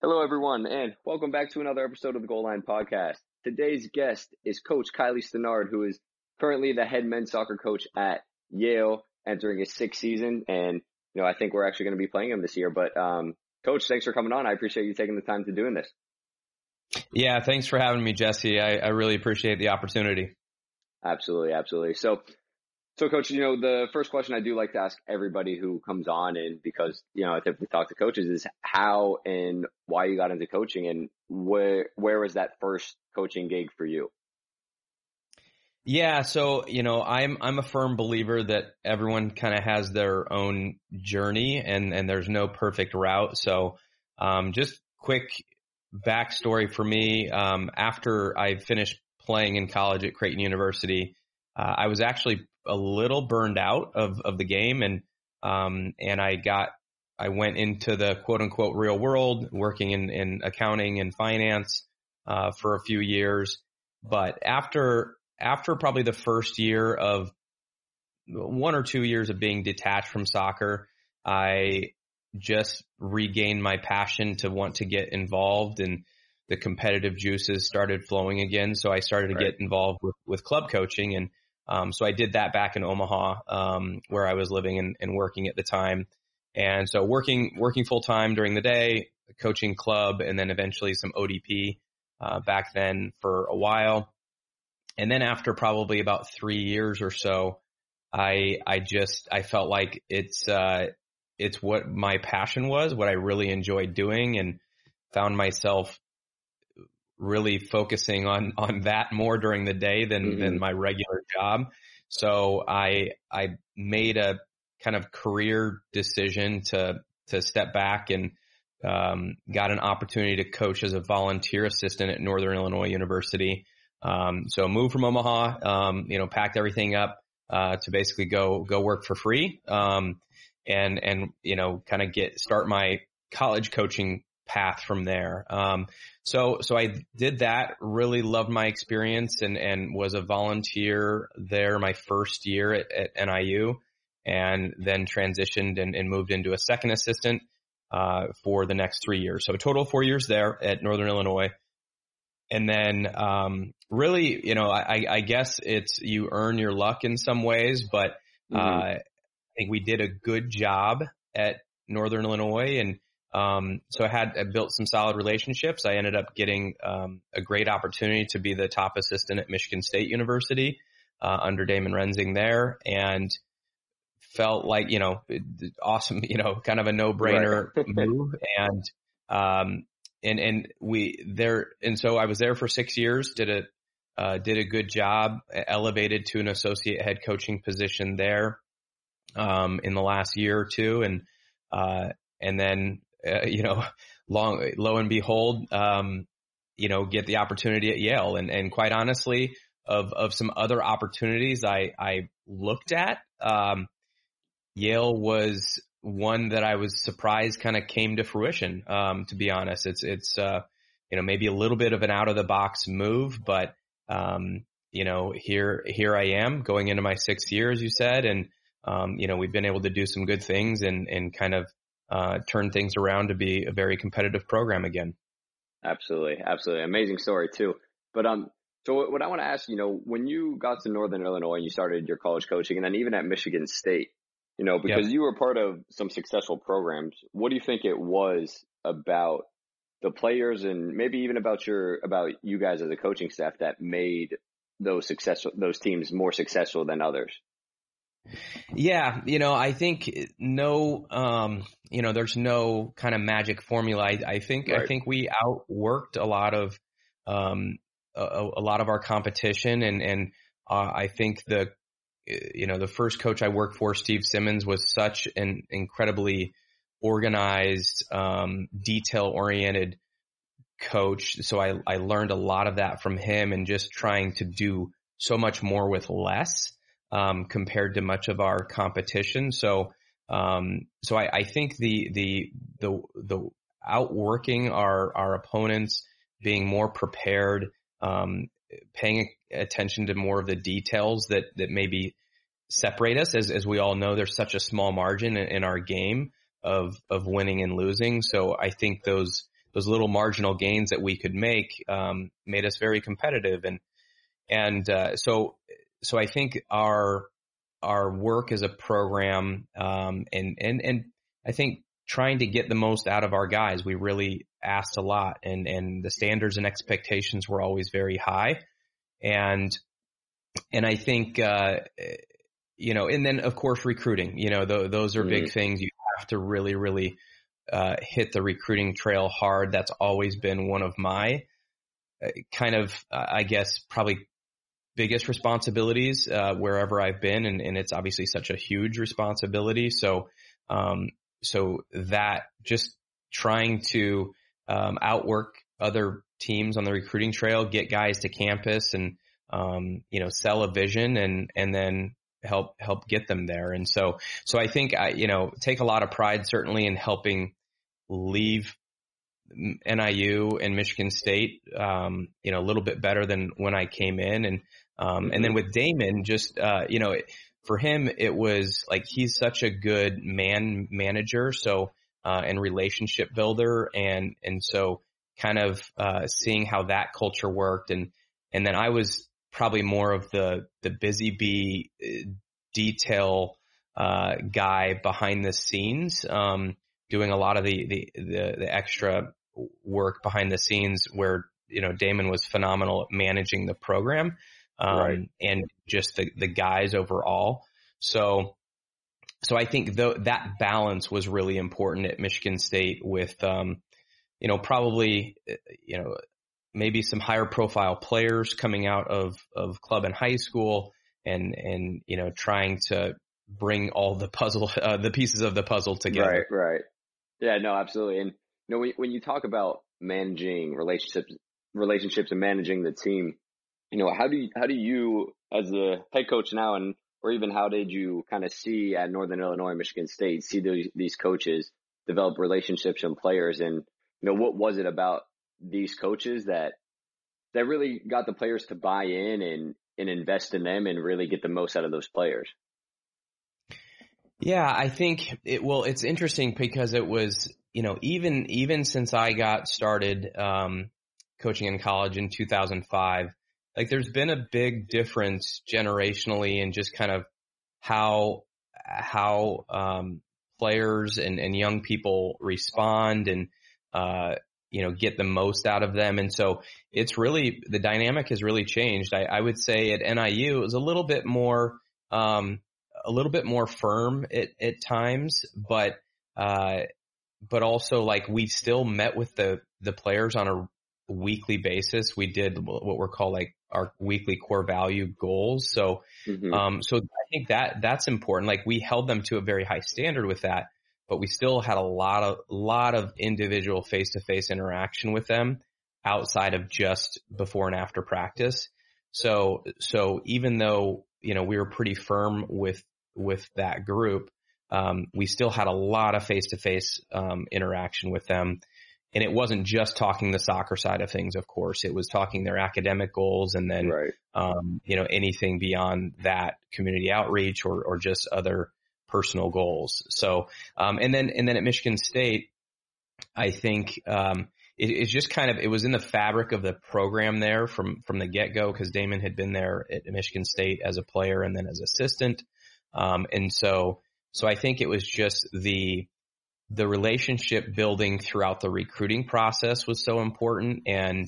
Hello, everyone, and welcome back to another episode of the Goal Line Podcast. Today's guest is Coach Kylie Stannard, who is currently the head men's soccer coach at Yale, entering his sixth season. And, you know, I think we're actually going to be playing him this year. But, um, Coach, thanks for coming on. I appreciate you taking the time to doing this. Yeah, thanks for having me, Jesse. I, I really appreciate the opportunity. Absolutely, absolutely. So, so, coach, you know, the first question I do like to ask everybody who comes on and because, you know, I typically talk to coaches is how and why you got into coaching and where, where was that first coaching gig for you? Yeah. So, you know, I'm, I'm a firm believer that everyone kind of has their own journey and, and there's no perfect route. So, um, just quick backstory for me. Um, after I finished playing in college at Creighton University, uh, I was actually a little burned out of, of the game and, um, and I got, I went into the quote unquote real world working in, in accounting and finance, uh, for a few years. But after, after probably the first year of one or two years of being detached from soccer, I just regained my passion to want to get involved and the competitive juices started flowing again. So I started to right. get involved with, with club coaching and, um, so I did that back in Omaha, um, where I was living and, and, working at the time. And so working, working full time during the day, coaching club, and then eventually some ODP, uh, back then for a while. And then after probably about three years or so, I, I just, I felt like it's, uh, it's what my passion was, what I really enjoyed doing and found myself really focusing on on that more during the day than mm-hmm. than my regular job. So I I made a kind of career decision to to step back and um, got an opportunity to coach as a volunteer assistant at Northern Illinois University. Um, so moved from Omaha, um, you know, packed everything up uh, to basically go go work for free, um, and and you know, kind of get start my college coaching path from there. Um, so, so I did that, really loved my experience and, and was a volunteer there my first year at, at NIU and then transitioned and, and, moved into a second assistant, uh, for the next three years. So a total of four years there at Northern Illinois. And then, um, really, you know, I, I guess it's, you earn your luck in some ways, but, mm-hmm. uh, I think we did a good job at Northern Illinois and, um, so I had I built some solid relationships. I ended up getting um, a great opportunity to be the top assistant at Michigan State University uh, under Damon Rensing there, and felt like you know awesome, you know, kind of a no brainer right. move. And um, and and we there, and so I was there for six years. Did a uh, did a good job, elevated to an associate head coaching position there um, in the last year or two, and uh, and then uh, you know, long, lo and behold, um, you know, get the opportunity at Yale. And, and quite honestly, of, of some other opportunities I, I looked at, um, Yale was one that I was surprised kind of came to fruition. Um, to be honest, it's, it's, uh, you know, maybe a little bit of an out of the box move, but, um, you know, here, here I am going into my sixth year, as you said. And, um, you know, we've been able to do some good things and, and kind of, uh, turn things around to be a very competitive program again. Absolutely, absolutely, amazing story too. But um, so what I want to ask, you know, when you got to Northern Illinois and you started your college coaching, and then even at Michigan State, you know, because yep. you were part of some successful programs, what do you think it was about the players and maybe even about your about you guys as a coaching staff that made those successful those teams more successful than others? Yeah, you know, I think no, um, you know, there's no kind of magic formula. I, I think right. I think we outworked a lot of um, a, a lot of our competition, and and uh, I think the you know the first coach I worked for, Steve Simmons, was such an incredibly organized, um, detail oriented coach. So I I learned a lot of that from him, and just trying to do so much more with less um, compared to much of our competition. So, um, so I, I, think the, the, the, the outworking our, our opponents, being more prepared, um, paying attention to more of the details that, that maybe separate us. As, as we all know, there's such a small margin in, in our game of, of winning and losing. So I think those, those little marginal gains that we could make um, made us very competitive. And and uh, so so I think our our work as a program um, and and and I think trying to get the most out of our guys, we really asked a lot, and and the standards and expectations were always very high, and and I think. Uh, you know, and then of course recruiting, you know, th- those are big mm-hmm. things. You have to really, really uh, hit the recruiting trail hard. That's always been one of my uh, kind of, uh, I guess, probably biggest responsibilities uh, wherever I've been, and, and, it's obviously such a huge responsibility. So, um, so that just trying to um, outwork other teams on the recruiting trail, get guys to campus, and um, you know, sell a vision, and and then help help get them there. And so, so I think I, you know, take a lot of pride certainly in helping leave NIU and Michigan State, um, you know, a little bit better than when I came in. And, um, and then with Damon, just, uh, you know, for him, it was like, he's such a good man manager. So, uh, and relationship builder. And, and so kind of, uh, seeing how that culture worked. And, and then I was probably more of the, the busy bee uh, detail, uh, guy behind the scenes. Um, doing a lot of the, the, the, the extra work behind the scenes where, you know, Damon was phenomenal at managing the program, um, right. and just the, the guys overall. So, so I think though that balance was really important at Michigan State with, um, you know, probably, you know, maybe some higher profile players coming out of, of club and high school and, and, you know, trying to bring all the puzzle, uh, the pieces of the puzzle together. Right, right. Yeah, no, absolutely. And you know, when, when you talk about managing relationships, relationships and managing the team, you know, how do you, how do you as the head coach now and, or even how did you kind of see at Northern Illinois, Michigan State, see these, these coaches develop relationships and players and, you know, what was it about these coaches that, that really got the players to buy in and, and invest in them and really get the most out of those players? Yeah, I think it, well, it's interesting because it was, you know, even, even since I got started, um, coaching in college in 2005, like there's been a big difference generationally in just kind of how, how, um, players and, and young people respond and, uh, you know, get the most out of them. And so it's really, the dynamic has really changed. I, I would say at NIU it was a little bit more, um, a little bit more firm at, at times, but, uh, but also like we still met with the, the players on a weekly basis. We did what we're called like our weekly core value goals. So, mm-hmm. um, so I think that that's important. Like we held them to a very high standard with that, but we still had a lot of, lot of individual face to face interaction with them outside of just before and after practice. So, so even though you know, we were pretty firm with, with that group. Um, we still had a lot of face to face, interaction with them. And it wasn't just talking the soccer side of things, of course. It was talking their academic goals and then, right. um, you know, anything beyond that community outreach or, or just other personal goals. So, um, and then, and then at Michigan State, I think, um, it, it's just kind of it was in the fabric of the program there from from the get go because Damon had been there at Michigan State as a player and then as assistant, um, and so so I think it was just the the relationship building throughout the recruiting process was so important and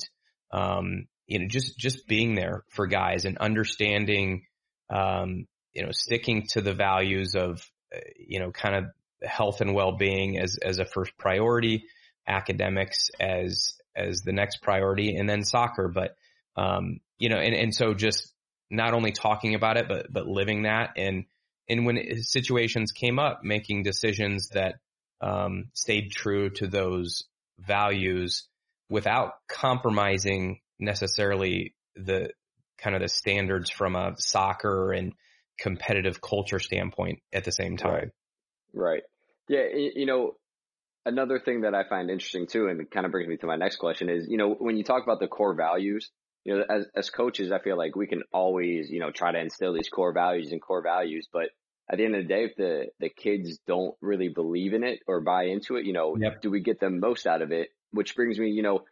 um, you know just just being there for guys and understanding um, you know sticking to the values of uh, you know kind of health and well-being as as a first priority academics as as the next priority and then soccer. But um you know and and so just not only talking about it but but living that. And and when situations came up making decisions that um stayed true to those values without compromising necessarily the kind of the standards from a soccer and competitive culture standpoint at the same time. Right. right. Yeah. You know, another thing that I find interesting too, and kind of brings me to my next question is, you know, when you talk about the core values, you know, as, as coaches, I feel like we can always, you know, try to instill these core values and core values, but at the end of the day, if the, the kids don't really believe in it or buy into it, you know, yep. do we get the most out of it which brings me, you know,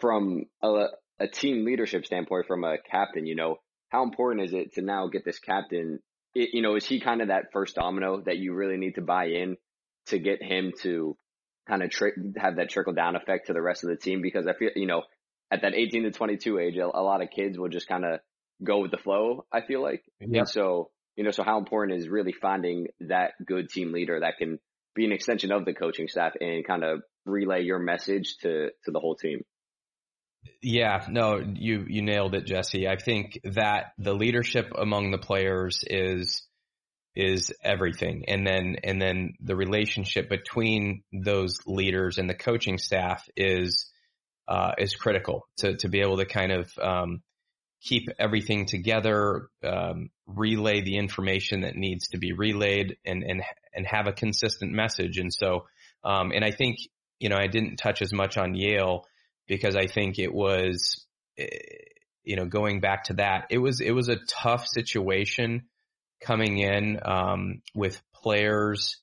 from a, a team leadership standpoint, from a captain, you know, how important is it to now get this captain? It, you know, is he kind of that first domino that you really need to buy in to get him to kind of tri- have that trickle down effect to the rest of the team? Because I feel, you know, at that 18 to 22 age, a, a lot of kids will just kind of go with the flow. I feel like, yeah. and so you know, so how important is really finding that good team leader that can be an extension of the coaching staff and kind of relay your message to to the whole team. Yeah, no, you you nailed it, Jesse. I think that the leadership among the players is is everything, and then and then the relationship between those leaders and the coaching staff is uh, is critical to to be able to kind of um, keep everything together, um, relay the information that needs to be relayed, and and and have a consistent message. And so, um, and I think you know I didn't touch as much on Yale because I think it was, eh, you know, going back to that, it was it was a tough situation coming in um, with players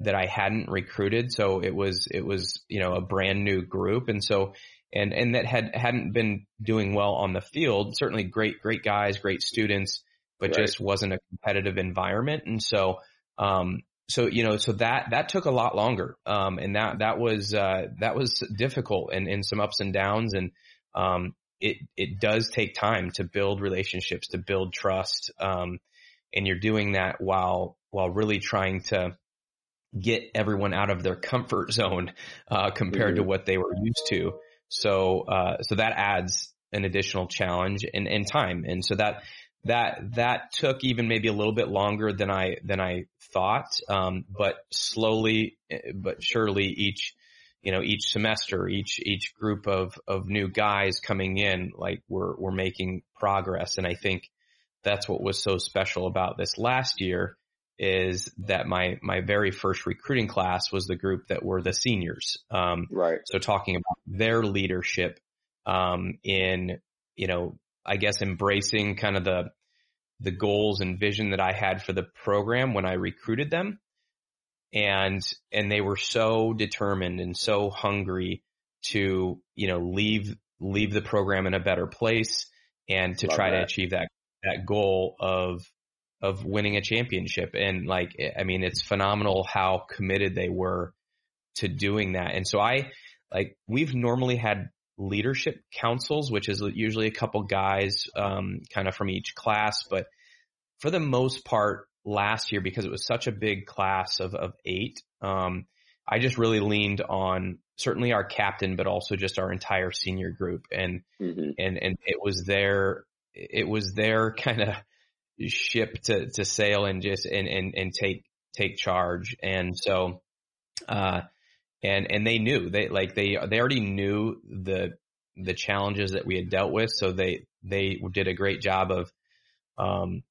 that I hadn't recruited. So it was it was you know a brand new group, and so and and that had hadn't been doing well on the field. Certainly great great guys, great students, but right. just wasn't a competitive environment. And so um so you know so that that took a lot longer um and that that was uh that was difficult and and some ups and downs and um it it does take time to build relationships to build trust um and you're doing that while while really trying to get everyone out of their comfort zone uh compared mm-hmm. to what they were used to so, uh, so that adds an additional challenge and, and time. And so that, that, that took even maybe a little bit longer than I, than I thought. Um, but slowly, but surely each, you know, each semester, each, each group of, of new guys coming in, like we're, we're making progress. And I think that's what was so special about this last year is that my my very first recruiting class was the group that were the seniors. Um, right. So talking about their leadership um, in you know I guess embracing kind of the the goals and vision that I had for the program when I recruited them, and and they were so determined and so hungry to you know leave leave the program in a better place and to Love try that. to achieve that that goal of of winning a championship. And like, I mean, it's phenomenal how committed they were to doing that. And so I, like, we've normally had leadership councils, which is usually a couple guys, um, kind of from each class. But for the most part, last year, because it was such a big class of, of eight, um, I just really leaned on certainly our captain, but also just our entire senior group. And, mm-hmm. and, and it was their, it was their kind of ship to, to sail and just, and, and, and take, take charge. And so, uh, and, and they knew they, like they, they already knew the, the challenges that we had dealt with. So they, they did a great job of, um,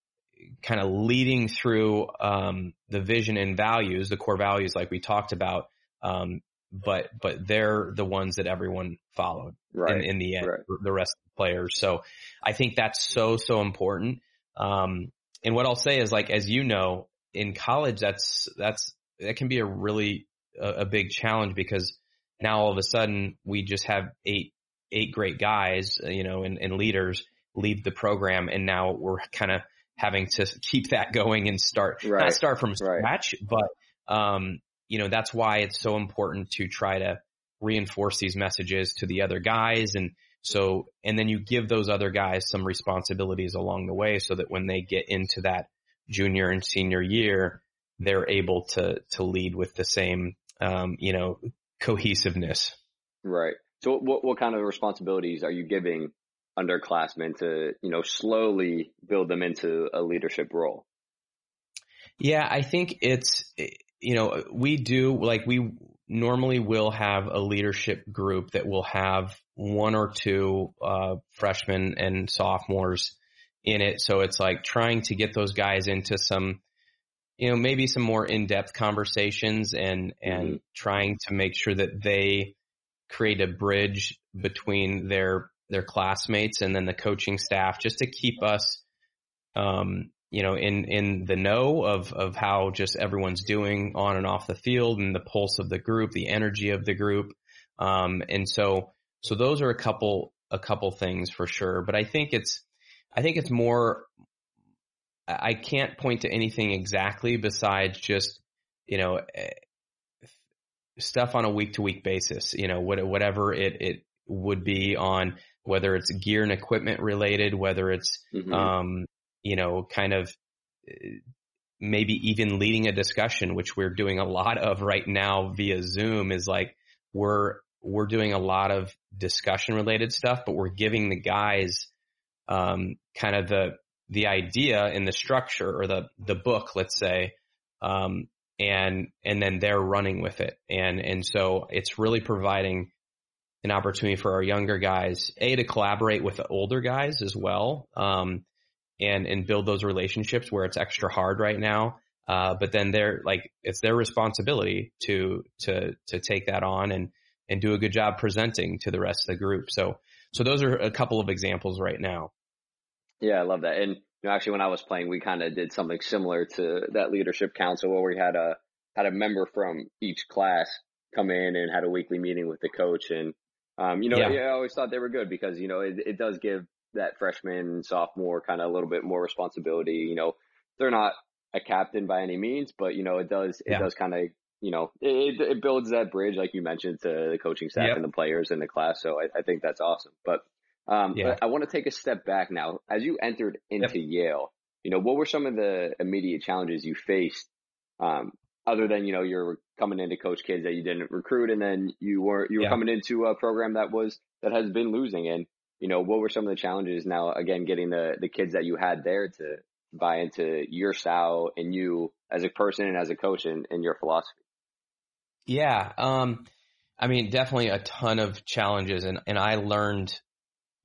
kind of leading through, um, the vision and values, the core values like we talked about. Um, but, but they're the ones that everyone followed right. in, in the end, right. the rest of the players. So I think that's so, so important. Um, and what I'll say is like, as you know, in college, that's, that's, that can be a really, a, a big challenge because now all of a sudden we just have eight, eight great guys, uh, you know, and, and leaders leave the program. And now we're kind of having to keep that going and start, right. not start from scratch, right. but, um, you know, that's why it's so important to try to reinforce these messages to the other guys and, so, and then you give those other guys some responsibilities along the way so that when they get into that junior and senior year, they're able to, to lead with the same, um, you know, cohesiveness. Right. So what, what kind of responsibilities are you giving underclassmen to, you know, slowly build them into a leadership role? Yeah, I think it's, you know, we do like we normally will have a leadership group that will have one or two uh, freshmen and sophomores in it. So it's like trying to get those guys into some, you know, maybe some more in-depth conversations and and mm-hmm. trying to make sure that they create a bridge between their their classmates and then the coaching staff just to keep us um, you know, in, in the know of, of how just everyone's doing on and off the field and the pulse of the group, the energy of the group. Um, and so, so those are a couple, a couple things for sure. But I think it's, I think it's more, I can't point to anything exactly besides just, you know, eh, stuff on a week to week basis, you know, whatever it, it would be on whether it's gear and equipment related, whether it's, mm-hmm. um, you know, kind of eh, maybe even leading a discussion, which we're doing a lot of right now via Zoom is like, we're, we're doing a lot of discussion related stuff, but we're giving the guys, um, kind of the, the idea in the structure or the, the book, let's say, um, and, and then they're running with it. And, and so it's really providing an opportunity for our younger guys, A, to collaborate with the older guys as well. Um, and, and build those relationships where it's extra hard right now. Uh, but then they're like, it's their responsibility to, to, to take that on and, and do a good job presenting to the rest of the group. So, so those are a couple of examples right now. Yeah, I love that. And you know, actually when I was playing, we kind of did something similar to that leadership council where we had a, had a member from each class come in and had a weekly meeting with the coach. And, um, you know, yeah. I always thought they were good because, you know, it, it does give that freshman, and sophomore kind of a little bit more responsibility. You know, they're not a captain by any means, but you know, it does, it yeah. does kind of, you know, it, it builds that bridge, like you mentioned, to the coaching staff yep. and the players in the class. So I, I think that's awesome. But, um, yeah. I want to take a step back now. As you entered into yep. Yale, you know, what were some of the immediate challenges you faced, um, other than, you know, you're coming in to coach kids that you didn't recruit and then you were, you were coming into a program that was, that has been losing. And, you know, what were some of the challenges now, again, getting the, the kids that you had there to buy into your style and you as a person and as a coach and, and your philosophy? Yeah. Um, I mean, definitely a ton of challenges and, and I learned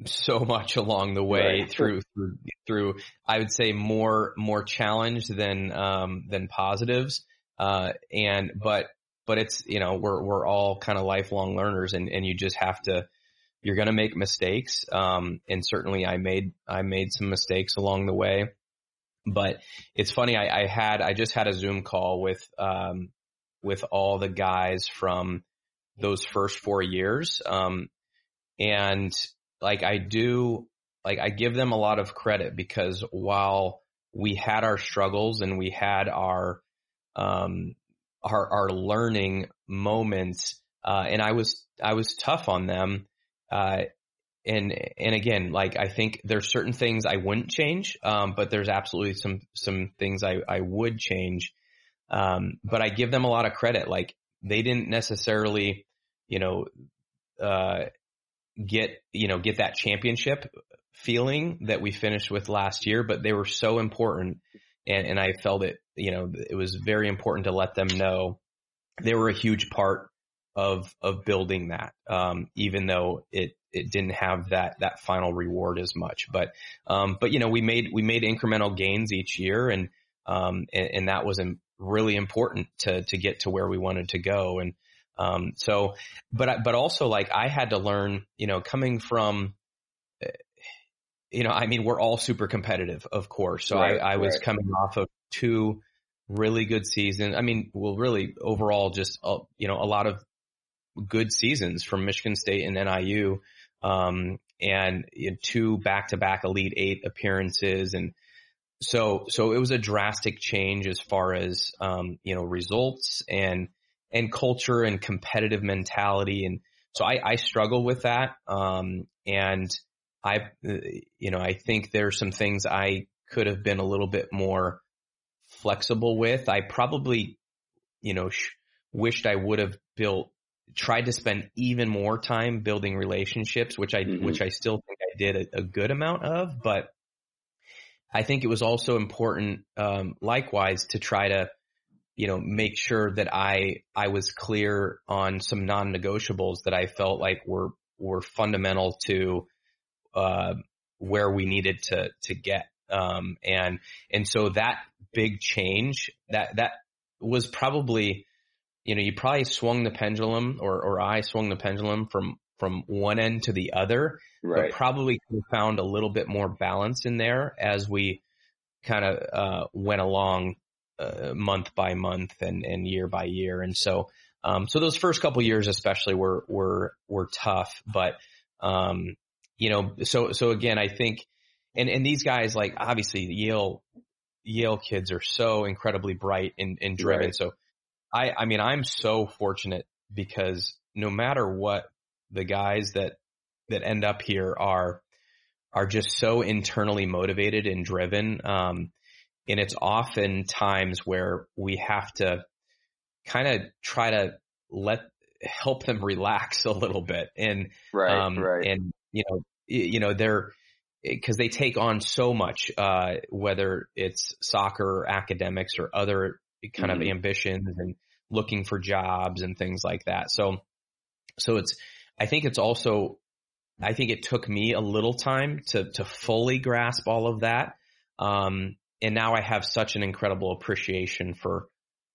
so much along the way right. through, through, through, I would say more, more challenge than, um, than positives. Uh, and, but, but it's, you know, we're, we're all kind of lifelong learners and, and you just have to, you're going to make mistakes. Um, and certainly I made, I made some mistakes along the way, but it's funny. I, I had, I just had a Zoom call with, um, with all the guys from those first four years. Um, and like I do, like I give them a lot of credit because while we had our struggles and we had our, um, our, our learning moments, uh, and I was, I was tough on them. Uh, and, and again, like I think there's certain things I wouldn't change, um, but there's absolutely some, some things I, I would change. Um, but I give them a lot of credit. Like they didn't necessarily, you know, uh, get, you know, get that championship feeling that we finished with last year, but they were so important. And, and I felt it, you know, it was very important to let them know they were a huge part of of building that, um, even though it it didn't have that that final reward as much. But um, but you know we made we made incremental gains each year, and um, and, and that was really important to to get to where we wanted to go. And um, so, but but also like I had to learn, you know, coming from eh, you know, I mean, we're all super competitive, of course. So right, I, I was right. coming off of two really good seasons. I mean, well, really overall, just, uh, you know, a lot of good seasons from Michigan State and NIU, um, and you know, two back-to-back Elite Eight appearances, and so so it was a drastic change as far as um, you know results and and culture and competitive mentality, and so I, I struggle with that, um, and I you know I think there's some things I could have been a little bit more flexible with. I probably you know sh- wished I would have built tried to spend even more time building relationships, which I, mm-hmm. which I still think I did a, a, good amount of, but I think it was also important, um, likewise to try to, you know, make sure that I, I was clear on some non-negotiables that I felt like were, were fundamental to, uh, where we needed to, to get. Um, and, and so that big change that, that was probably, you know, you probably swung the pendulum or, or I swung the pendulum from, from one end to the other, right. but probably found a little bit more balance in there as we kind of, uh, went along, uh, month by month and, and year by year. And so, Um, so those first couple years, especially, were were were tough. But um, you know, so so again, I think, and and these guys, like obviously Yale Yale kids are so incredibly bright and, and driven. Right. So I I mean, I'm so fortunate because no matter what, the guys that that end up here are are just so internally motivated and driven. Um, and it's often times where we have to kind of try to let help them relax a little bit and right, um, right. and you know you know they're because they take on so much uh, whether it's soccer or academics or other kind mm-hmm. of ambitions and looking for jobs and things like that so so it's i think it's also i think it took me a little time to to fully grasp all of that. Um, and now I have such an incredible appreciation for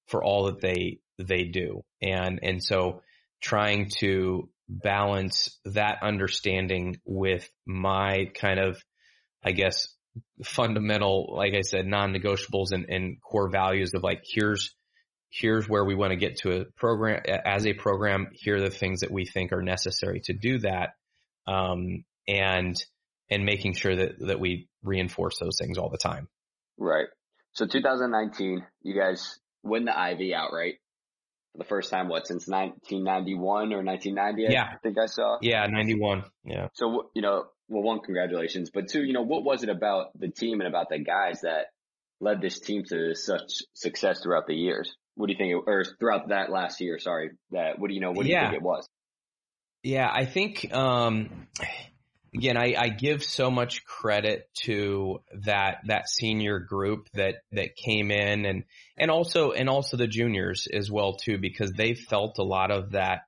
for all that they they do, and and so trying to balance that understanding with my kind of, I guess, fundamental, like I said, non-negotiables and, and core values of like, here's, here's where we want to get to a program as a program. Here are the things that we think are necessary to do that. Um, and, and making sure that, that we reinforce those things all the time. Right. So 2019, you guys win the Ivy outright for the first time. What since 1991 or 1990? Yeah, I think I saw. Yeah, 91. Yeah. So you know, well, one, congratulations, but two, you know, what was it about the team and about the guys that led this team to such success throughout the years? What do you think, it, or throughout that last year? Sorry, that what do you know? What do yeah. you think it was? Yeah, I think um, again, I, I, give so much credit to that that senior group that that came in and and also and also the juniors as well too because they felt a lot of that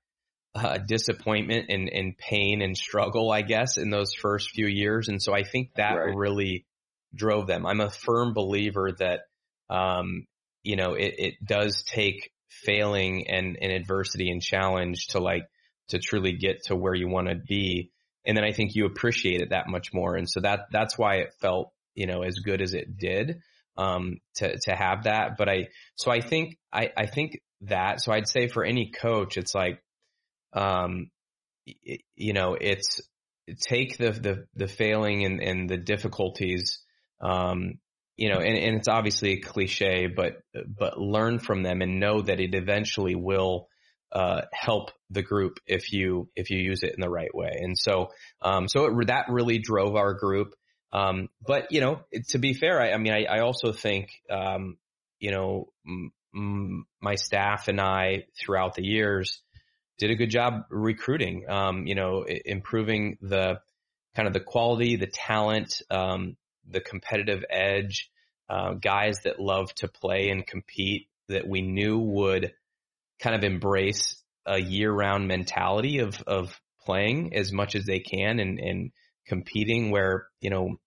uh, disappointment and, and pain and struggle I guess in those first few years and so I think that right. really drove them. I'm a firm believer that um, you know it, it does take failing and, and adversity and challenge to like to truly get to where you want to be and then I think you appreciate it that much more. And so that that's why it felt you know as good as it did um, to to have that. But I so I think I I think that so I'd say for any coach, it's like um, you know it's take the the the failing and and the difficulties um, you know, and, and it's obviously a cliche, but but learn from them and know that it eventually will uh, help the group if you if you use it in the right way. And so um, so it, that really drove our group. Um, but you know, to be fair, I, I mean, I, I, also think um, you know m- m- my staff and I throughout the years did a good job recruiting. Um, you know, improving the kind of the quality, the talent, um, the competitive edge. Uh, guys that love to play and compete that we knew would kind of embrace a year round mentality of, of playing as much as they can and, and competing where, you know,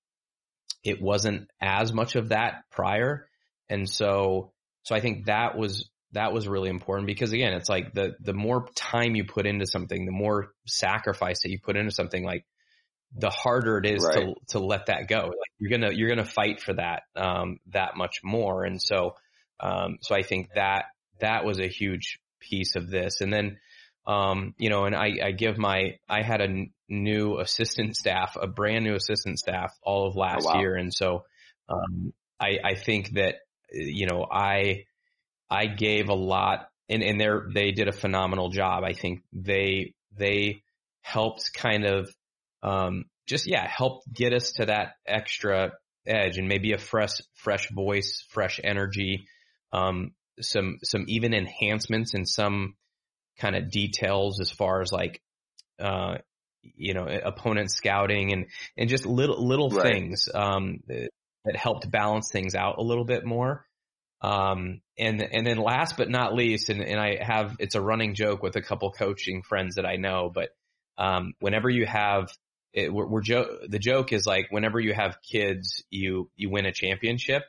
it wasn't as much of that prior. And so, so I think that was, that was really important because again, it's like the, the more time you put into something, the more sacrifice that you put into something, like the harder it is right. to, to let that go. Like you're to, you're to fight for that, um, that much more. And so, um, so I think that that was a huge piece of this. And then, um, you know, and I, I give my, I had a n- new assistant staff, a brand new assistant staff all of last oh, wow. year. And so, um, I, I think that, you know, I, I gave a lot and, and they they did a phenomenal job. I think they, they helped kind of, um, just, yeah, help get us to that extra edge and maybe a fresh, fresh voice, fresh energy, um, some some even enhancements in some kind of details as far as like uh you know opponent scouting and and just little little right. things um that, that helped balance things out a little bit more um and and then last but not least and and I have it's a running joke with a couple coaching friends that I know but um whenever you have it, we're, we're jo- the joke is like whenever you have kids you you win a championship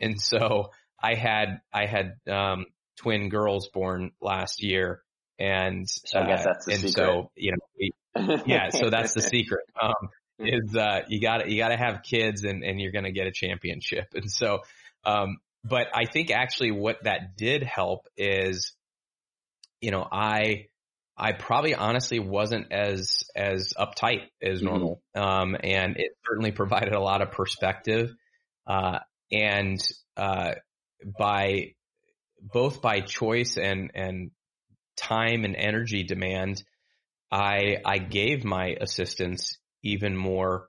and so I had I had um, twin girls born last year, and so I guess that's the and secret. so you know, we, yeah, so that's the secret. Um, is uh, you got you got to have kids, and and you're going to get a championship, and so. Um, but I think actually what that did help is you know, I, I probably honestly wasn't as, as uptight as mm-hmm. normal. Mm-hmm. Um, and it certainly provided a lot of perspective. Uh, and, uh, by both by choice and, and time and energy demand, I, I gave my assistants even more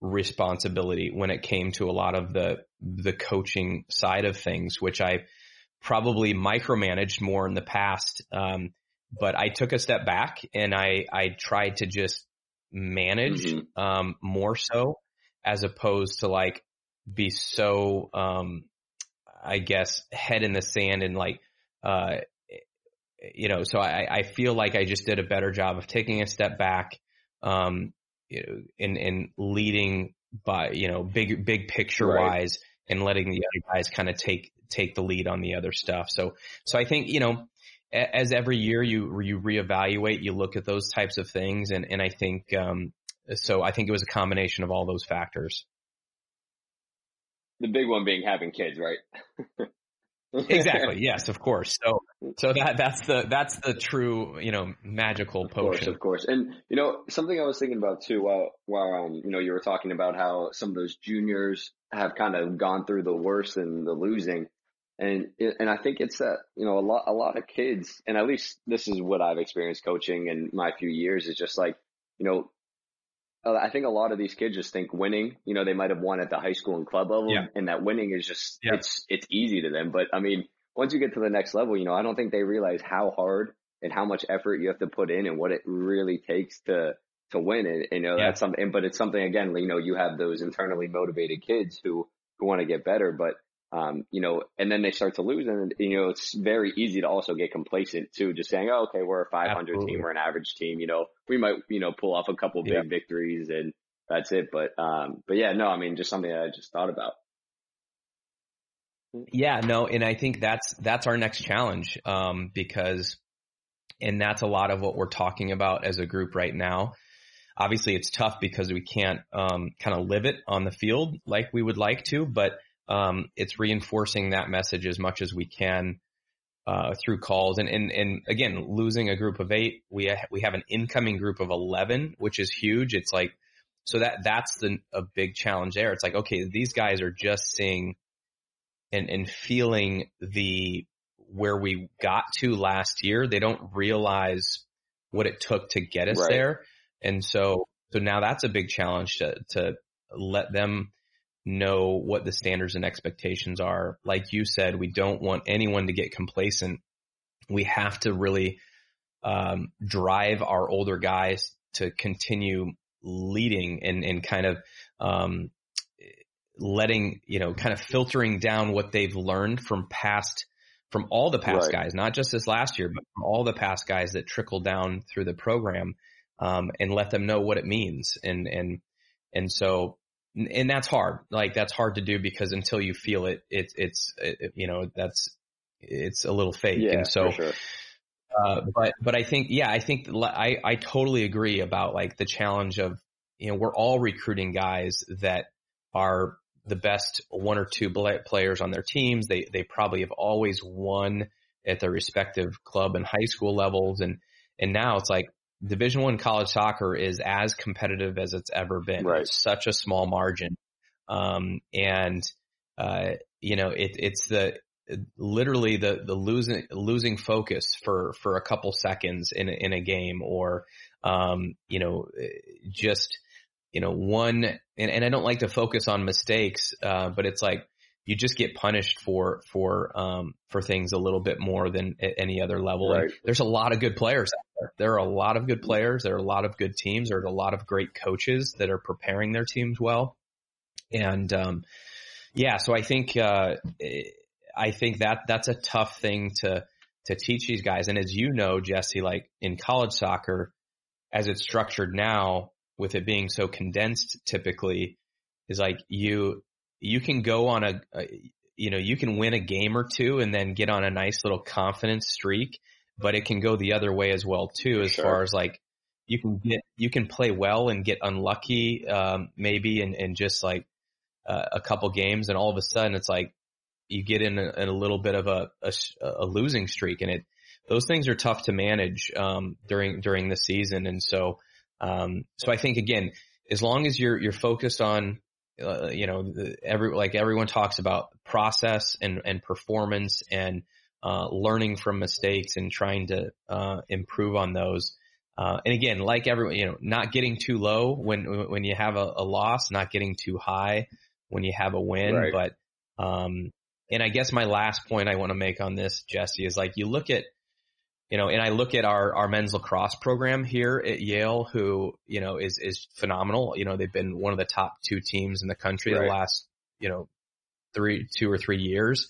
responsibility when it came to a lot of the, the coaching side of things, which I probably micromanaged more in the past. Um, but I took a step back and I, I tried to just manage, mm-hmm. um, more so as opposed to like be so, um, I guess head in the sand and like, uh, you know, so I, I feel like I just did a better job of taking a step back, um, you know, in, in leading by, you know, big, big picture right. wise and letting the other guys kind of take, take the lead on the other stuff. So, so I think, you know, as every year you, you reevaluate, you look at those types of things. And, and I think, um, so I think it was a combination of all those factors. The big one being having kids, right? exactly. Yes, of course. So, so that, that's the, that's the true, you know, magical of potion. Course, of course. And, you know, something I was thinking about too, while, while, um, you know, you were talking about how some of those juniors have kind of gone through the worst and the losing. And, and I think it's that, you know, a lot, a lot of kids, and at least this is what I've experienced coaching in my few years is just like, you know, uh, I think a lot of these kids just think winning, you know, they might have won at the high school and club level yeah. and that winning is just, yeah. it's, it's easy to them. But I mean, once you get to the next level, you know, I don't think they realize how hard and how much effort you have to put in and what it really takes to, to win it. You know, yeah. that's something, but it's something again, you know, you have those internally motivated kids who, who want to get better, but um, you know, and then they start to lose and, you know, it's very easy to also get complacent too, just saying, oh, okay, we're a 500 Absolutely. team, we're an average team, you know, we might, you know, pull off a couple big yeah. victories and that's it. But, um, but yeah, no, I mean, just something that I just thought about. Yeah, no, and I think that's, that's our next challenge, um, because, and that's a lot of what we're talking about as a group right now. Obviously it's tough because we can't, um, kind of live it on the field like we would like to, but, um, it's reinforcing that message as much as we can uh, through calls. And, and and again, losing a group of eight, we ha- we have an incoming group of eleven, which is huge. It's like so that that's the a big challenge there. It's like okay, these guys are just seeing and and feeling the where we got to last year. They don't realize what it took to get us right. there, and so so now that's a big challenge to to let them know what the standards and expectations are. Like you said, we don't want anyone to get complacent. We have to really um, drive our older guys to continue leading and, and kind of um, letting, you know, kind of filtering down what they've learned from past, from all the past right. guys, not just this last year, but from all the past guys that trickle down through the program um, and let them know what it means. And, and, and so and that's hard. Like that's hard to do because until you feel it, it's it's it, you know that's it's a little fake. Yeah, and so, sure. uh, but but I think yeah, I think I I totally agree about like the challenge of you know we're all recruiting guys that are the best one or two players on their teams. They they probably have always won at their respective club and high school levels, and and now it's like Division One college soccer is as competitive as it's ever been. Right. It's such a small margin, um, and uh, you know it, it's the literally the the losing losing focus for for a couple seconds in a, in a game, or um, you know just you know one and, and I don't like to focus on mistakes, uh, but it's like you just get punished for for um, for things a little bit more than at any other level. Right. There's a lot of good players out there. Are a lot of good players. There are a lot of good teams. There are a lot of great coaches that are preparing their teams well. And um, yeah, so I think uh, I think that that's a tough thing to to teach these guys. And as you know, Jesse, like in college soccer, as it's structured now, with it being so condensed, typically is like you you can go on a, a, you know, you can win a game or two and then get on a nice little confidence streak, but it can go the other way as well too, as sure. far as like, you can get, you can play well and get unlucky, um, maybe and, and just like, uh, a couple games and all of a sudden it's like, you get in a, in a little bit of a, a, a losing streak and it, those things are tough to manage, um, during, during the season. And so, um, so I think again, as long as you're, you're focused on, uh, you know, every, like everyone talks about process and, and performance and, uh, learning from mistakes and trying to, uh, improve on those. Uh, and again, like everyone, you know, not getting too low when, when you have a, a loss, not getting too high when you have a win, right. but, um, and I guess my last point I want to make on this, Jesse, is like you look at, you know, and I look at our, our men's lacrosse program here at Yale, who, you know, is, is phenomenal. You know, they've been one of the top two teams in the country right. the last, you know, three, two or three years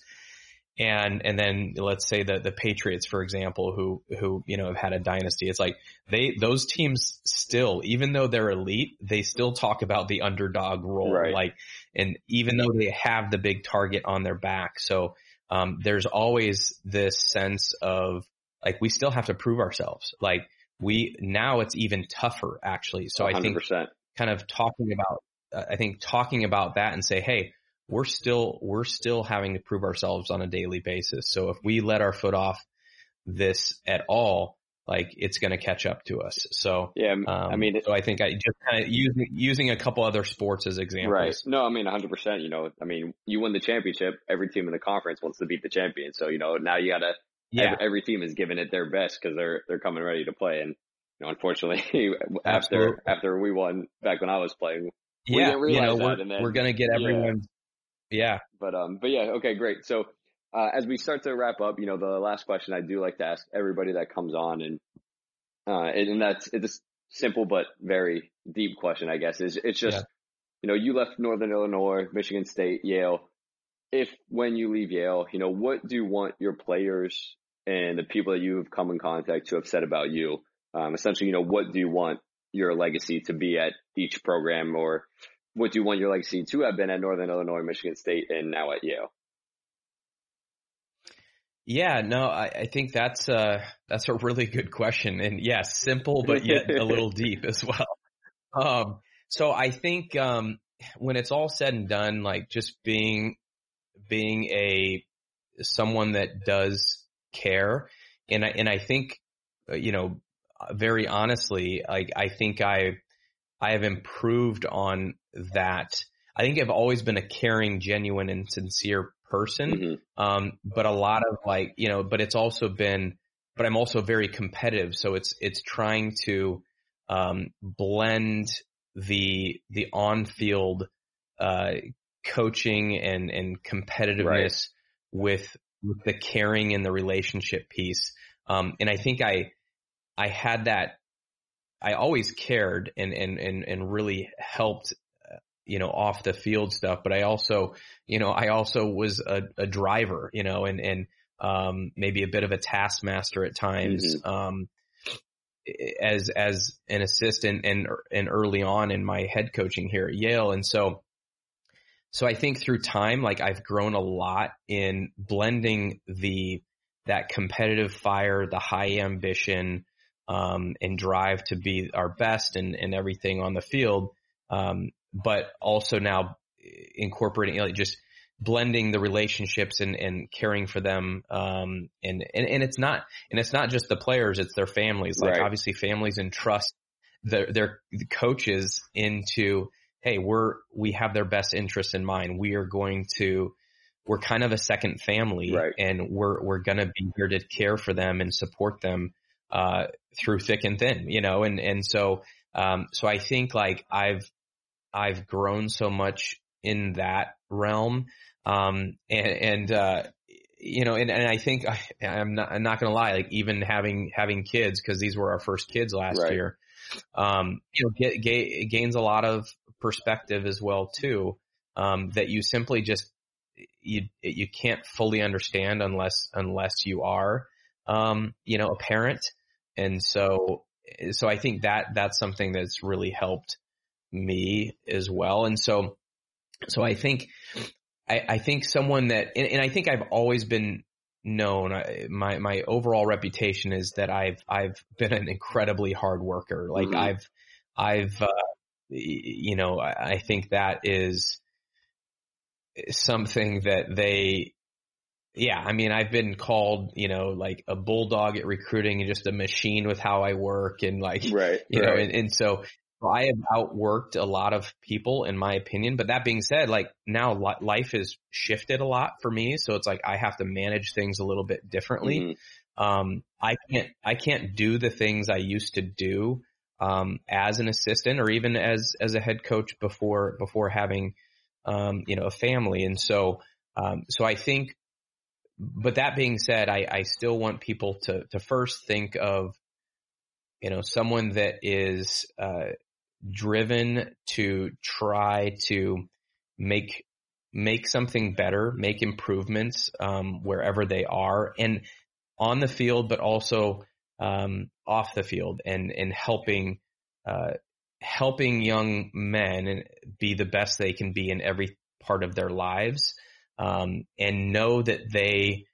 and and then let's say the the Patriots, for example, who who you know have had a dynasty. It's like they those teams still, even though they're elite, they still talk about the underdog role. Right. Like, and even though they have the big target on their back, so um, there's always this sense of like we still have to prove ourselves. Like we now it's even tougher actually. So 100%. I think kind of talking about uh, I think talking about that and say, hey we're still we're still having to prove ourselves on a daily basis. So if we let our foot off this at all, like it's going to catch up to us. So yeah, um, I mean, so I think I just kind of using using a couple other sports as examples. Right. No, I mean, 100. percent You know, I mean, you win the championship. Every team in the conference wants to beat the champion. So you know, now you got to. Yeah. Every, every, team is giving it their best because they're they're coming ready to play. And you know, unfortunately, after after we won back when I was playing, yeah, you know, we're, then, we're gonna get everyone. Yeah. But um, but yeah, okay, great. So uh, as we start to wrap up, you know, the last question I do like to ask everybody that comes on, and uh, and that's it's a simple but very deep question, I guess. Is it's just, yeah. you know, you left Northern Illinois, Michigan State, Yale. If when you leave Yale, you know, what do you want your players and the people that you've come in contact to have said about you? Um, essentially, you know, what do you want your legacy to be at each program or what do you want your legacy to have been at Northern Illinois, Michigan State, and now at Yale? Yeah, no, I, I think that's a, that's a really good question. And yes, simple, but yet a little deep as well. Um, so I think, um, when it's all said and done, like just being, being a, someone that does care. And I, and I think, uh, you know, very honestly, like I think I, I have improved on that. I think I've always been a caring, genuine, and sincere person. Mm-hmm. Um, but a lot of like, you know, but it's also been, but I'm also very competitive. So it's, it's trying to, um, blend the, the on field, uh, coaching and, and competitiveness right. with, with the caring and the relationship piece. Um, and I think I, I had that I always cared and, and, and, and really helped, you know, off the field stuff, but I also, you know, I also was a, a driver, you know, and, and, um, maybe a bit of a taskmaster at times, mm-hmm. um, as, as an assistant and, and early on in my head coaching here at Yale. And so, so I think through time, like I've grown a lot in blending the, that competitive fire, the high ambition, um, and drive to be our best and, and everything on the field. Um, but also now incorporating like just blending the relationships and, and caring for them. Um, and, and, and it's not, and it's not just the players, it's their families. Like right. obviously families entrust their, their coaches into, Hey, we're, we have their best interests in mind. We are going to, we're kind of a second family right. and we're, we're going to be here to care for them and support them uh, through thick and thin, you know, and, and so, um, so I think like I've, I've grown so much in that realm. Um, and, and, uh, you know, and, and I think I, am not, I'm not going to lie, like even having, having kids, cause these were our first kids last right. year, um, you know, get, get, gains a lot of perspective as well too. Um, that you simply just, you, you can't fully understand unless, unless you are, um, you know, a parent. And so, so I think that that's something that's really helped me as well. And so, so I think, I, I think someone that, and, and, I think I've always been known, I, my, my overall reputation is that I've, I've been an incredibly hard worker. Like mm-hmm. I've, I've, uh, you know, I, I think that is something that they, yeah, I mean, I've been called, you know, like a bulldog at recruiting and just a machine with how I work and like, right, you right. know, and, and so I have outworked a lot of people in my opinion. But that being said, like now life has shifted a lot for me. So it's like I have to manage things a little bit differently. Mm-hmm. Um, I can't, I can't do the things I used to do, um, as an assistant or even as, as a head coach before, before having, um, you know, a family. And so, um, so I think, but that being said, I, I still want people to, to first think of, you know, someone that is, uh, driven to try to make make something better, make improvements um, wherever they are, and on the field, but also um, off the field, and and helping uh, helping young men be the best they can be in every part of their lives, um, and know that they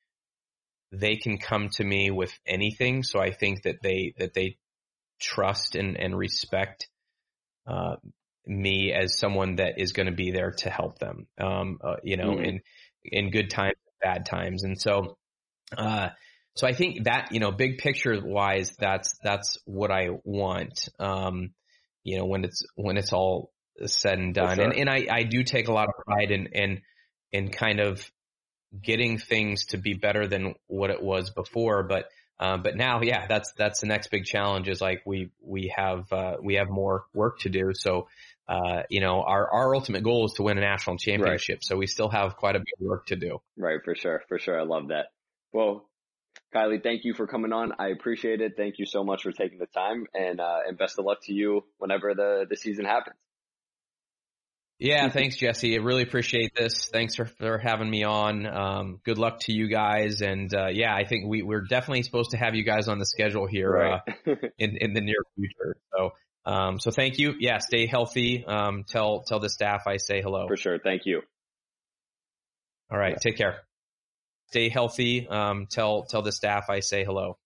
they can come to me with anything. So I think that they that they trust and and respect uh, me as someone that is going to be there to help them, um, uh, you know, mm-hmm. in, in good times, bad times. And so, uh, so I think that, you know, big picture wise, that's, that's what I want. Um, you know, when it's, when it's all said and done. Sure. And, and I, I do take a lot of pride in, in, in kind of getting things to be better than what it was before. But, um, but now, yeah, that's that's the next big challenge. Is like we we have uh, we have more work to do. So, uh, you know, our our ultimate goal is to win a national championship. Right. So we still have quite a bit of work to do. Right, for sure, for sure. I love that. Well, Kylie, thank you for coming on. I appreciate it. Thank you so much for taking the time, and uh, and best of luck to you whenever the the season happens. Yeah, thanks, Jesse. I really appreciate this. Thanks for, for having me on. Um, good luck to you guys. And uh, yeah, I think we, we're definitely supposed to have you guys on the schedule here right. uh, in, in the near future. So, um, so thank you. Yeah, stay healthy. Um, tell tell the staff I say hello. For sure. Thank you. All right. Yeah. Take care. Stay healthy. Um, tell tell the staff I say hello.